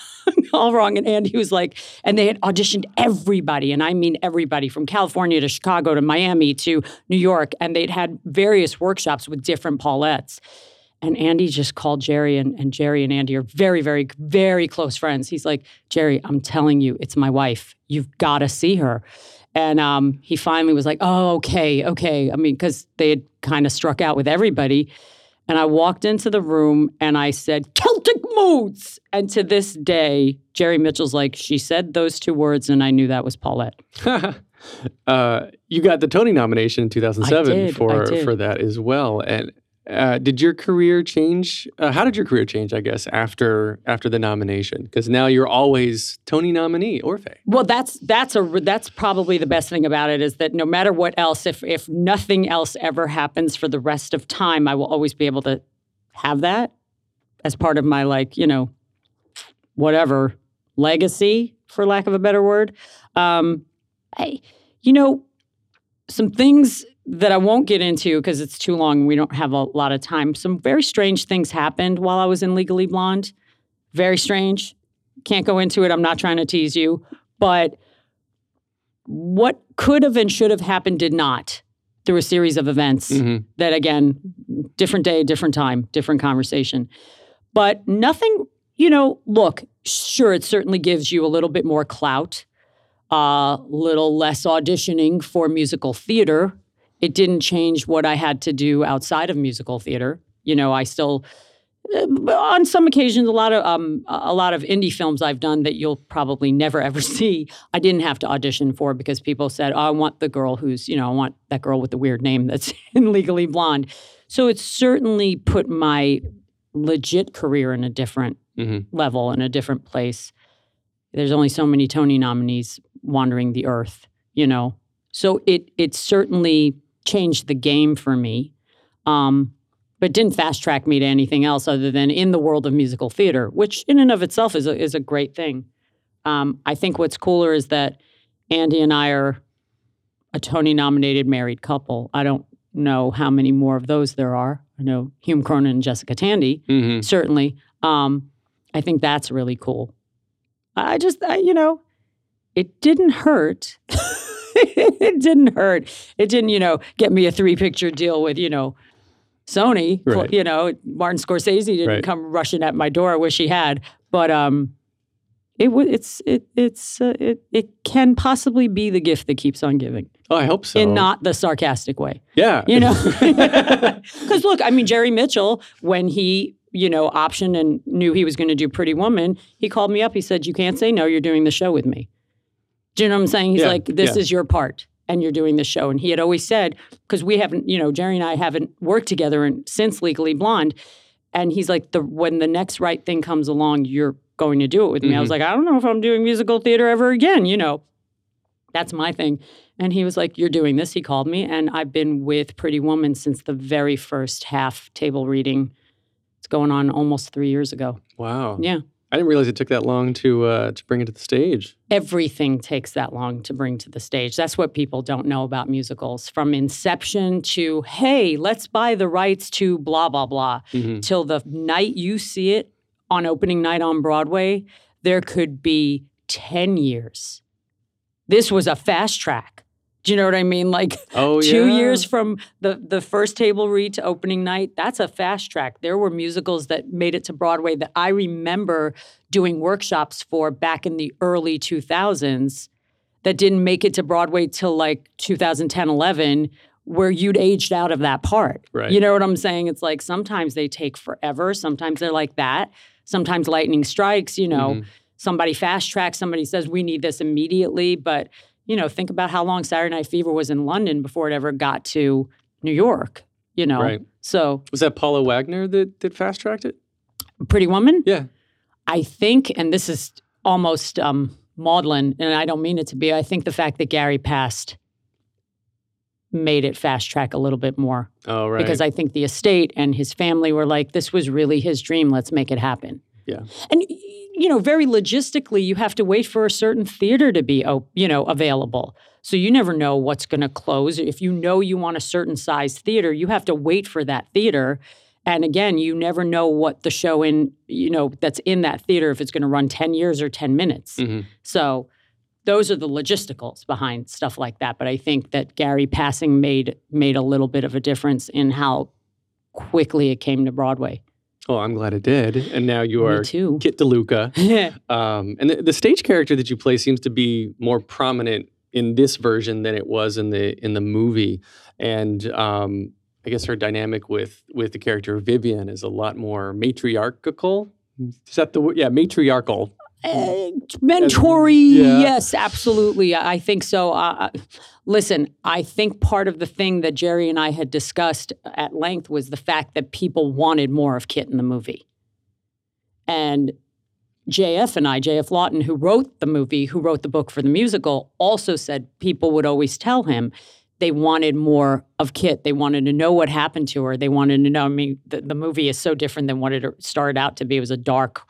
[SPEAKER 5] all wrong. And Andy was like, and they had auditioned everybody, and I mean everybody from California to Chicago to Miami to New York, and they'd had various workshops with different Paulettes. And Andy just called Jerry, and, and Jerry and Andy are very, very, very close friends. He's like, Jerry, I'm telling you, it's my wife. You've got to see her. And um, he finally was like, "Oh, okay, okay." I mean, because they had kind of struck out with everybody. And I walked into the room and I said, "Celtic moods." And to this day, Jerry Mitchell's like, "She said those two words, and I knew that was Paulette."
[SPEAKER 1] uh, you got the Tony nomination in 2007
[SPEAKER 5] did,
[SPEAKER 1] for for that as well. And uh, did your career change? Uh, how did your career change? I guess after after the nomination, because now you're always Tony nominee, Orfeh.
[SPEAKER 5] Well, that's that's a that's probably the best thing about it is that no matter what else, if if nothing else ever happens for the rest of time, I will always be able to have that as part of my like you know whatever legacy, for lack of a better word. Um, I, you know, some things that I won't get into because it's too long. We don't have a lot of time. Some very strange things happened while I was in Legally Blonde. Very strange. Can't go into it. I'm not trying to tease you, but what could have and should have happened did not through a series of events
[SPEAKER 1] Mhm.
[SPEAKER 5] that again different day different time different conversation but nothing you know look sure it certainly gives you a little bit more clout a little less auditioning for musical theater it didn't change what i had to do outside of musical theater. You know i still uh, on some occasions a lot of um, a lot of indie films i've done that you'll probably never ever see i didn't have to audition for because people said oh, i want the girl who's you know i want that girl with the weird name that's in legally blonde. So it certainly put my legit career in a different
[SPEAKER 1] Mhm.
[SPEAKER 5] level in a different place. There's only so many tony nominees wandering the earth you know? So it it certainly changed the game for me um, but didn't fast track me to anything else other than in the world of musical theater, which in and of itself is a, is a great thing. Um, I think what's cooler is that Andy and I are a Tony nominated married couple. I don't know how many more of those there are. I know Hume Cronyn and Jessica Tandy,
[SPEAKER 1] Mm-hmm.
[SPEAKER 5] certainly. Um, I think that's really cool. I just, I, you know, it didn't hurt. it didn't hurt. It didn't, you know, get me a three picture deal with, you know, Sony.
[SPEAKER 1] Right.
[SPEAKER 5] You know, Martin Scorsese didn't
[SPEAKER 1] Right.
[SPEAKER 5] come rushing at my door. I wish he had, but um, it was. It's it it's uh, it it can possibly be the gift that keeps on giving,
[SPEAKER 1] Oh, I hope so.
[SPEAKER 5] in not the sarcastic way
[SPEAKER 1] yeah,
[SPEAKER 5] you know because look i mean jerry mitchell when he you know optioned and knew he was going to do pretty woman he called me up he said you can't say no you're doing the show with me do you know what i'm saying he's
[SPEAKER 1] Yeah,
[SPEAKER 5] like this
[SPEAKER 1] yeah.
[SPEAKER 5] is your part and you're doing the show and he had always said because we haven't you know jerry and i haven't worked together in, since legally blonde and he's like the when the next right thing comes along you're going to do it with me i was mm-hmm. like i don't know if i'm doing musical theater ever again you know that's my thing. And he was like, You're doing this. He called me. And I've been with Pretty Woman since the very first half table reading. It's going on almost three years ago.
[SPEAKER 1] wow.
[SPEAKER 5] Yeah.
[SPEAKER 1] I didn't realize it took that long to uh, to bring it to the stage.
[SPEAKER 5] Everything takes that long to bring to the stage. That's what people don't know about musicals. From inception to, hey, let's buy the rights to blah, blah, blah,
[SPEAKER 1] Mhm.
[SPEAKER 5] till the night you see it on opening night on Broadway, there could be 10 years. This was a fast track. Do you know what I mean? Like,
[SPEAKER 1] Oh,
[SPEAKER 5] two
[SPEAKER 1] yeah.
[SPEAKER 5] years from the the first table read to opening night that's a fast track there were musicals that made it to broadway that i remember doing workshops for back in the early 2000s that didn't make it to broadway till like 2010 11 where you'd aged out of that part
[SPEAKER 1] Right.
[SPEAKER 5] you know what i'm saying it's like sometimes they take forever sometimes they're like that sometimes lightning strikes you know
[SPEAKER 1] Mhm.
[SPEAKER 5] somebody fast tracks somebody says we need this immediately but you know think about how long saturday night fever was in london before it ever got to new york you know
[SPEAKER 1] Right.
[SPEAKER 5] so
[SPEAKER 1] Was that Paula Wagner that that fast tracked it?
[SPEAKER 5] pretty woman
[SPEAKER 1] Yeah.
[SPEAKER 5] i think and this is almost um maudlin and i don't mean it to be i think the fact that garry passed made it fast track a little bit more
[SPEAKER 1] Oh, right.
[SPEAKER 5] because I think the estate and his family were like, this was really his dream. Let's make it happen.
[SPEAKER 1] Yeah.
[SPEAKER 5] And you know, very logistically, you have to wait for a certain theater to be, you know, available. So you never know what's going to close. If you know you want a certain size theater, you have to wait for that theater. And again, you never know what the show in, you know, that's in that theater if it's going to run 10 years or 10 minutes.
[SPEAKER 1] Mhm.
[SPEAKER 5] So those are the logisticals behind stuff like that. But I think that Garry passing made made a little bit of a difference in how quickly it came to Broadway.
[SPEAKER 1] Oh, I'm glad it did. And now you
[SPEAKER 5] Me
[SPEAKER 1] are
[SPEAKER 5] too.
[SPEAKER 1] Kit De Luca. Um, and the, the stage character that you play seems to be more prominent in this version than it was in the in the movie, and um, I guess her dynamic with with the character Vivian is a lot more matriarchal. Is that the word? Yeah, matriarchal.
[SPEAKER 5] Uh, mentory,
[SPEAKER 1] Yeah.
[SPEAKER 5] yes, absolutely. I think so. Uh, uh, listen, I think part of the thing that Jerry and I had discussed at length was the fact that people wanted more of Kit in the movie. And JF and I, JF Lawton, who wrote the movie, who wrote the book for the musical, also said people would always tell him they wanted more of Kit. They wanted to know what happened to her. They wanted to know. I mean, the, the movie is so different than what it started out to be. It was a dark,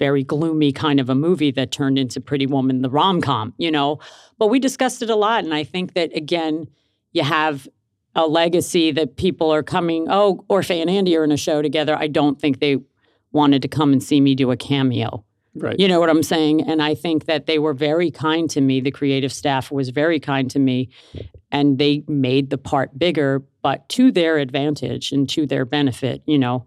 [SPEAKER 5] very gloomy kind of a movie that turned into Pretty Woman, the rom com, you know. But we discussed it a lot. And I think that, again, you have a legacy that people are coming, oh, Orfeh and Andy are in a show together. I don't think they wanted to come and see me do a cameo.
[SPEAKER 1] Right.
[SPEAKER 5] You know what I'm saying? And I think that they were very kind to me. The creative staff was very kind to me. And they made the part bigger, but to their advantage and to their benefit, you know.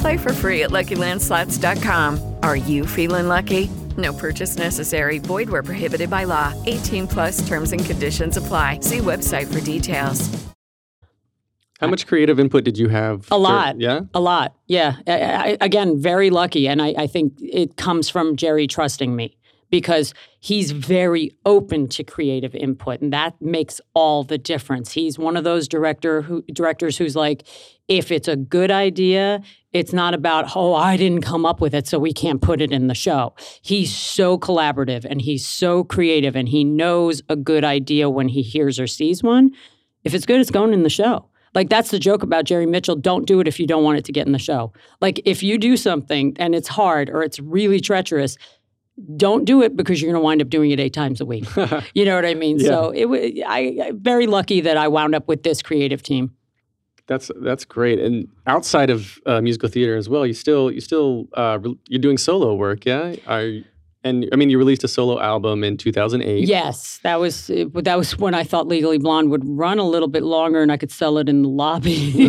[SPEAKER 6] Play for free at LuckyLandSlots.com. Are you feeling lucky? No purchase necessary. Void where prohibited by law. 18 plus terms and conditions apply. See website for details.
[SPEAKER 1] How much creative input did you have?
[SPEAKER 5] A
[SPEAKER 1] dur-
[SPEAKER 5] lot.
[SPEAKER 1] yeah.
[SPEAKER 5] A lot. Yeah. I, I, again, very lucky. And I, I think it comes from Jerry trusting me because he's very open to creative input. And that makes all the difference. He's one of those director who, directors who's like, if it's a good idea, it's not about, oh, I didn't come up with it, so we can't put it in the show. He's so collaborative and he's so creative and he knows a good idea when he hears or sees one. If it's good, it's going in the show. Like that's the joke about Jerry Mitchell. Don't do it if you don't want it to get in the show. Like if you do something and it's hard or it's really treacherous, don't do it because you're going to wind up doing it eight times a week. you know what I mean? So it was I I- very lucky that I wound up with this creative team.
[SPEAKER 1] That's that's great. And outside of uh, musical theater as well, you still you still uh, re- you're doing solo work, yeah? Are and I mean you released a solo album in 2008.
[SPEAKER 5] Yes, that was uh, that was when I thought Legally Blonde would run a little bit longer and I could sell it in the lobby.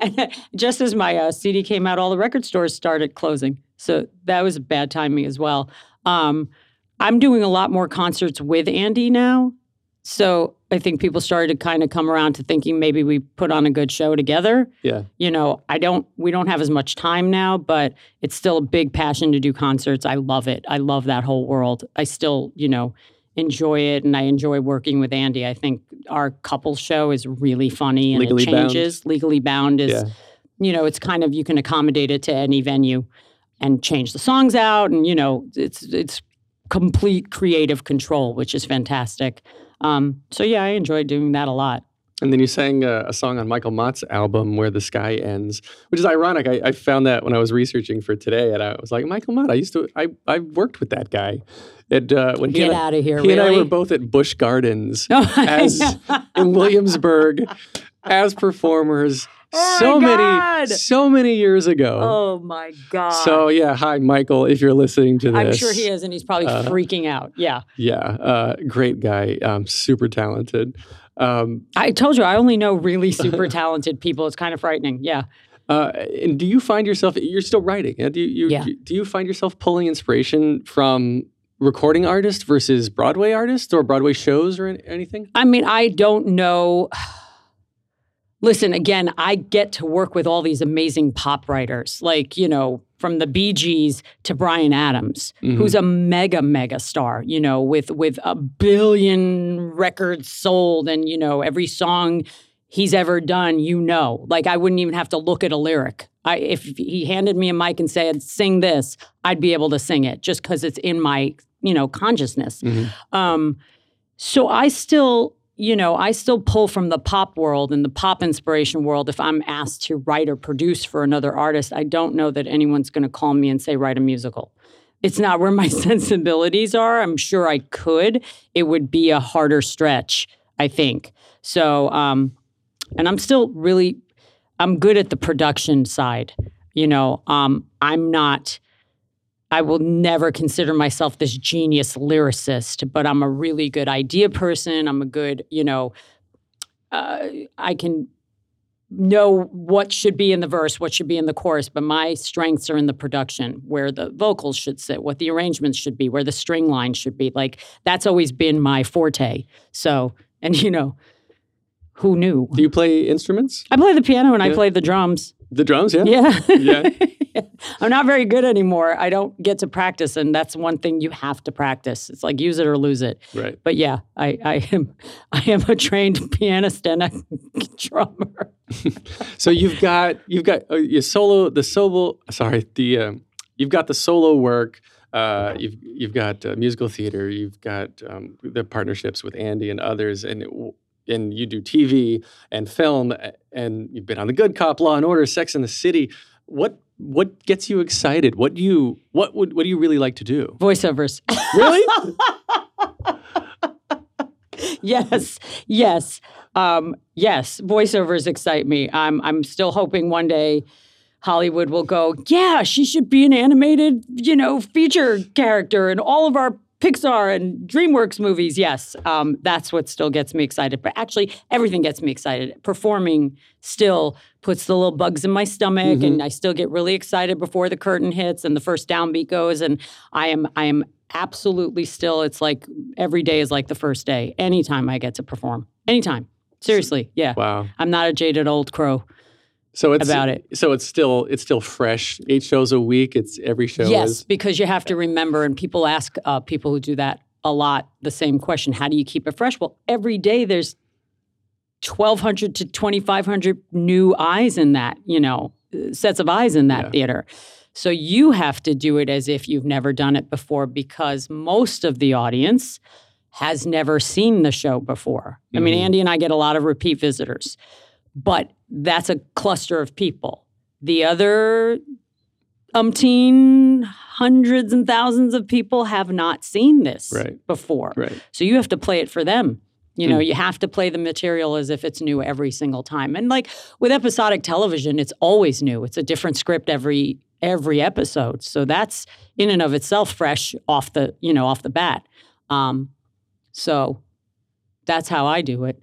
[SPEAKER 5] and just as my uh, CD came out, all the record stores started closing, so that was bad timing as well. Um, I'm doing a lot more concerts with Andy now, so I think people started to kind of come around to thinking maybe we put on a good show together.
[SPEAKER 1] Yeah.
[SPEAKER 5] you know i don't we don't have as much time now but it's still a big passion to do concerts. I love it. I love that whole world. I still you know enjoy it and i enjoy working with andy. I think our couple show is really funny and
[SPEAKER 1] Legally
[SPEAKER 5] it
[SPEAKER 1] Bound.
[SPEAKER 5] changes. Legally bound is
[SPEAKER 1] Yeah.
[SPEAKER 5] you know it's kind of you can accommodate it to any venue and change the songs out and you know it's it's complete creative control which is fantastic um, so yeah i enjoy doing that a lot
[SPEAKER 1] And then you sang uh, a song on Michael Mott's album "Where the Sky Ends," which is ironic. I, I found that when I was researching for today, and I was like, Michael Mott. I used to. I I worked with that guy. And uh, when he
[SPEAKER 5] Get
[SPEAKER 1] and I-
[SPEAKER 5] outta here,
[SPEAKER 1] He and I were both at Busch Gardens
[SPEAKER 5] Oh,
[SPEAKER 1] as in Williamsburg as performers.
[SPEAKER 5] Oh
[SPEAKER 1] so
[SPEAKER 5] my
[SPEAKER 1] many, so many years ago.
[SPEAKER 5] oh my god
[SPEAKER 1] So yeah, hi Michael, if you're listening to this.
[SPEAKER 5] I'm sure he is, and he's probably
[SPEAKER 1] Uh,
[SPEAKER 5] freaking out. Yeah.
[SPEAKER 1] Yeah, uh, great guy, um, super talented. Um,
[SPEAKER 5] I told you, I only know really super talented people. It's kind of frightening. Yeah.
[SPEAKER 1] uh, and do you find yourself? You're still writing. yeah? Do you, you
[SPEAKER 5] Yeah.
[SPEAKER 1] do, do you find yourself pulling inspiration from recording artists versus Broadway artists or Broadway shows or anything?
[SPEAKER 5] I mean, I don't know. Listen, again, I get to work with all these amazing pop writers, like, you know, from the Bee Gees to Bryan Adams, who's a mega, mega star, you know, with with a billion records sold and, you know, every song he's ever done, you know. Like I wouldn't even have to look at a lyric. I if he handed me a mic and said sing this, I'd be able to sing it just because it's in my you know consciousness. Um, so I still you know I still pull from the pop world and the pop inspiration world. If I'm asked to write or produce for another artist, I don't know that anyone's going to call me and say write a musical. It's not where my sensibilities are. I'm sure I could. It would be a harder stretch, I think. So, um, and I'm still really, I'm good at the production side. You know, um, I'm not. I will never consider myself this genius lyricist, but I'm a really good idea person. I'm a good, you know, uh, I can know what should be in the verse, what should be in the chorus, but my strengths are in the production, where the vocals should sit, what the arrangements should be, where the string line should be. Like that's always been my forte. So, and you know, who knew?
[SPEAKER 1] Do you play instruments?
[SPEAKER 5] I play the piano and I play the drums.
[SPEAKER 1] The drums, yeah.
[SPEAKER 5] Yeah.
[SPEAKER 1] Yeah.
[SPEAKER 5] I'm not very good anymore. I don't get to practice, and that's one thing you have to practice. It's like use it or lose it.
[SPEAKER 1] Right.
[SPEAKER 5] But yeah, I, I am I am a trained pianist and a drummer.
[SPEAKER 1] So you've got you've got uh, your solo the solo sorry the um, you've got the solo work. Uh, you've you've got uh, musical theater. You've got um, the partnerships with Andy and others, and it, and you do TV and film, and you've been on the Good Cop, Law and Order, Sex in the City. What what gets you excited? What do you what would what do you really like to do?
[SPEAKER 5] Voiceovers.
[SPEAKER 1] Really?
[SPEAKER 5] yes, yes, um, yes. Voiceovers excite me. I'm I'm still hoping one day Hollywood will go. Yeah, she should be an animated, you know, feature character in all of our Pixar and DreamWorks movies. Yes, um, that's what still gets me excited. But actually, everything gets me excited. Performing still puts the little bugs in my stomach, and I still get really excited before the curtain hits and the first downbeat goes. And I am I am absolutely still. It's like every day is like the first day. Anytime I get to perform, anytime. Seriously, yeah.
[SPEAKER 1] Wow.
[SPEAKER 5] I'm not a jaded old crow.
[SPEAKER 1] So it's
[SPEAKER 5] About it.
[SPEAKER 1] So it's still it's still fresh. Eight shows a week. It's every show
[SPEAKER 5] yes,
[SPEAKER 1] is
[SPEAKER 5] because you have to remember, and people ask uh, people who do that a lot the same question: How do you keep it fresh? Well, every day there's 1,200 to 2,500 new eyes in that, you know, sets of eyes in that
[SPEAKER 1] Yeah.
[SPEAKER 5] theater. So you have to do it as if you've never done it before, because most of the audience has never seen the show before. I mean,
[SPEAKER 1] Mhm.
[SPEAKER 5] Andy and I get a lot of repeat visitors, but that's a cluster of people. The other umpteen hundreds and thousands of people have not seen this
[SPEAKER 1] Right.
[SPEAKER 5] before.
[SPEAKER 1] right.
[SPEAKER 5] So you have to play it for them. You know,
[SPEAKER 1] Mm.
[SPEAKER 5] you have to play the material as if it's new every single time. And like with episodic television, it's always new. It's a different script every every episode. So that's in and of itself fresh off the, you know, off the bat. Um, so that's how I do it.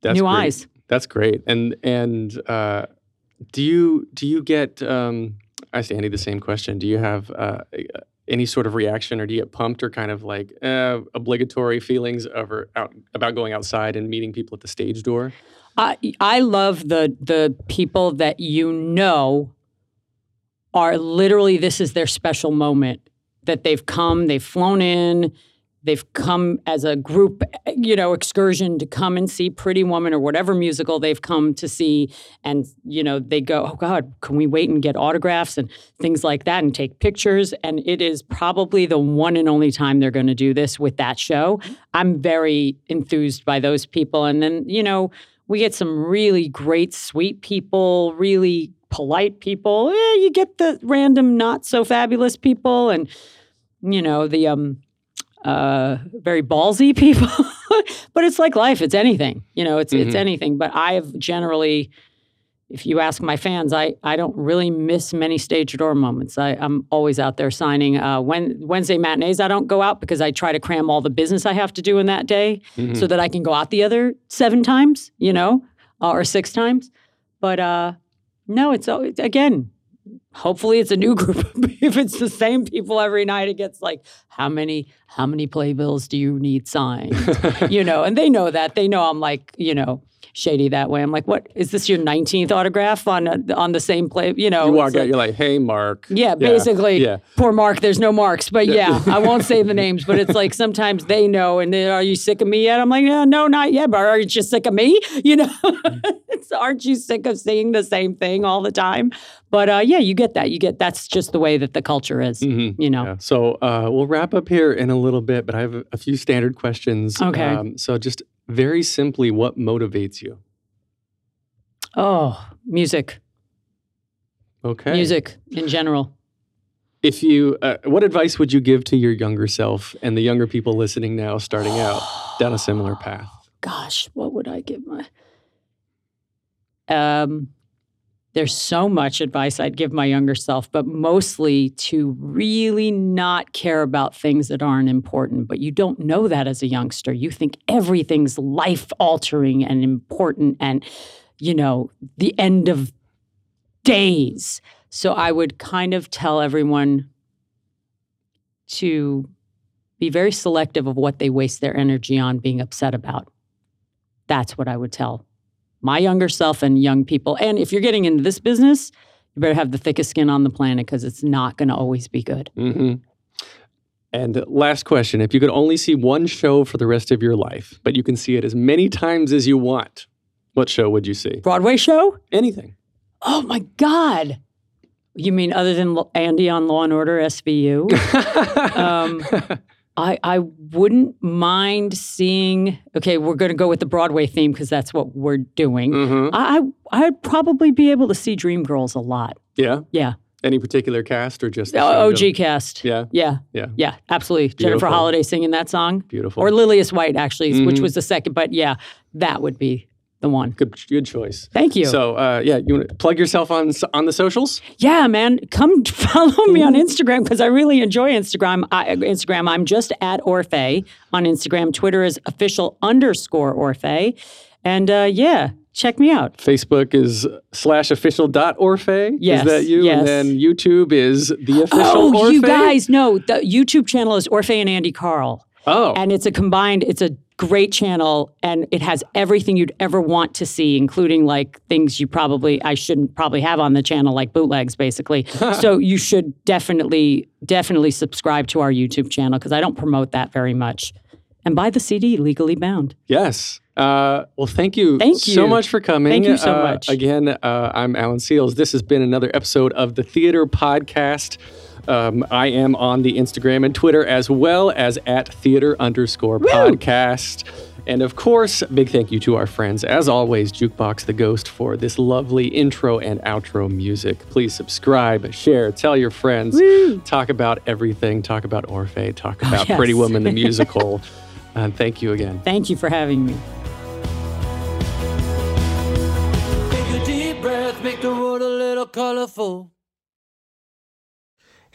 [SPEAKER 1] That's
[SPEAKER 5] new
[SPEAKER 1] great.
[SPEAKER 5] eyes.
[SPEAKER 1] That's great. And and uh, do you do you get? Um, I asked Andy the same question. Do you have uh, any sort of reaction, or do you get pumped, or kind of like uh, obligatory feelings over out about going outside and meeting people at the stage door?
[SPEAKER 5] I I love the the people that you know are literally this is their special moment that they've come, they've flown in, they've come as a group, you know, excursion to come and see Pretty Woman or whatever musical they've come to see and you know, they go, "Oh god, can we wait and get autographs and things like that and take pictures?" And it is probably the one and only time they're going to do this with that show. I'm very enthused by those people and then, you know, we get some really great, sweet people, really polite people. You get the random, not so fabulous people, and you know the um, uh, very ballsy people. but it's like life; it's anything. You know, it's it's
[SPEAKER 1] Mhm.
[SPEAKER 5] anything. But I have generally, if you ask my fans, I I don't really miss many stage door moments. I, I'm always out there signing. Uh, when Wednesday matinees, I don't go out because I try to cram all the business I have to do in that day
[SPEAKER 1] Mhm.
[SPEAKER 5] so that I can go out the other seven times, you know, uh, or six times. But uh, no, it's it's- again. Hopefully, it's a new group. if it's the same people every night, it gets like how many how many playbills do you need signed? you know, and they know that. They know I'm like you know shady that way. I'm like, what is this your 19th autograph on a, on the same play? You know,
[SPEAKER 1] you walk out,
[SPEAKER 5] like,
[SPEAKER 1] you're like, "Hey, Mark."
[SPEAKER 5] yeah, basically,
[SPEAKER 1] Yeah.
[SPEAKER 5] poor Mark. There's no marks, but yeah, I won't say the names. But it's like sometimes they know, and they are you sick of me yet? I'm like, yeah, no, not yet. But are you just sick of me? You know, it's, aren't you sick of seeing the same thing all the time? But uh, yeah, you get that. You get that's just the way that the culture is.
[SPEAKER 1] Mhm.
[SPEAKER 5] You know.
[SPEAKER 1] Yeah. So uh, we'll wrap up here in a little bit, but I have a, a few standard questions.
[SPEAKER 5] Okay.
[SPEAKER 1] Um, so just very simply, what motivates you?
[SPEAKER 5] Oh, music,
[SPEAKER 1] Okay.
[SPEAKER 5] music in general.
[SPEAKER 1] If you, uh, what advice would you give to your younger self and the younger people listening now, starting out down a similar path?
[SPEAKER 5] gosh, what would I give my? Um, there's so much advice I'd give my younger self, but mostly to really not care about things that aren't important. But you don't know that as a youngster. You think everything's life altering and important and, you know, the end of days. So I would kind of tell everyone to be very selective of what they waste their energy on being upset about. That's what I would tell my younger self and young people. And if you're getting into this business, you better have the thickest skin on the planet because it's not going to always be good.
[SPEAKER 1] hmm And last question: If you could only see one show for the rest of your life, but you can see it as many times as you want, what show would you see?
[SPEAKER 5] Broadway show?
[SPEAKER 1] Anything.
[SPEAKER 5] Oh my God. You mean other than Andy on Law and Order SVU? um, I, I wouldn't mind seeing. Okay, we're going to go with the Broadway theme because that's what we're doing.
[SPEAKER 1] Mhm.
[SPEAKER 5] I, I'd probably be able to see Dreamgirls a lot.
[SPEAKER 1] Yeah.
[SPEAKER 5] Yeah,
[SPEAKER 1] Any particular cast or just the
[SPEAKER 5] O-? OG cast.
[SPEAKER 1] Yeah.
[SPEAKER 5] Yeah,
[SPEAKER 1] Yeah.
[SPEAKER 5] yeah, absolutely. Jennifer
[SPEAKER 1] Beautiful.
[SPEAKER 5] Holliday singing that song,
[SPEAKER 1] Beautiful.
[SPEAKER 5] or Lillias White actually, which
[SPEAKER 1] Mhm.
[SPEAKER 5] was the second. But yeah, that would be the one.
[SPEAKER 1] Good, good choice.
[SPEAKER 5] Thank you.
[SPEAKER 1] So, uh, yeah, you want to plug yourself on on the socials?
[SPEAKER 5] Yeah, man, come follow me on Instagram because I really enjoy Instagram. I, Instagram, I'm just at Orfeh on Instagram. Twitter is official underscore Orfeh, and uh, yeah, check me out.
[SPEAKER 1] Facebook is slash official dot Orfeh.
[SPEAKER 5] Yes,
[SPEAKER 1] Is that you?
[SPEAKER 5] yes.
[SPEAKER 1] And then YouTube is the official
[SPEAKER 5] oh,
[SPEAKER 1] Orfeh.
[SPEAKER 5] you guys know the YouTube channel is Orfeh and Andy Karl.
[SPEAKER 1] Oh.
[SPEAKER 5] And it's a combined, it's a great channel and it has everything you'd ever want to see, including like things you probably, I shouldn't probably have on the channel, like bootlegs basically. so you should definitely, definitely subscribe to our YouTube channel because I don't promote that very much. And buy the CD, Legally Bound.
[SPEAKER 1] Yes. Uh, well, thank you
[SPEAKER 5] Thank you so
[SPEAKER 1] much for coming.
[SPEAKER 5] Thank you so
[SPEAKER 1] Uh,
[SPEAKER 5] much.
[SPEAKER 1] Again, uh, I'm Alan Seales. This has been another episode of the Theatre Podcast. Um, I am on the Instagram and Twitter as well as at theater underscore podcast. And of course, big thank you to our friends, as always, Jukebox the Ghost, for this lovely intro and outro music. Please subscribe, share, tell your friends, talk about everything, talk about Orfeh, talk about
[SPEAKER 5] yes.
[SPEAKER 1] Pretty Woman the musical. and thank you again.
[SPEAKER 5] Thank you for having me.
[SPEAKER 4] Take a deep breath, make the world a little colorful.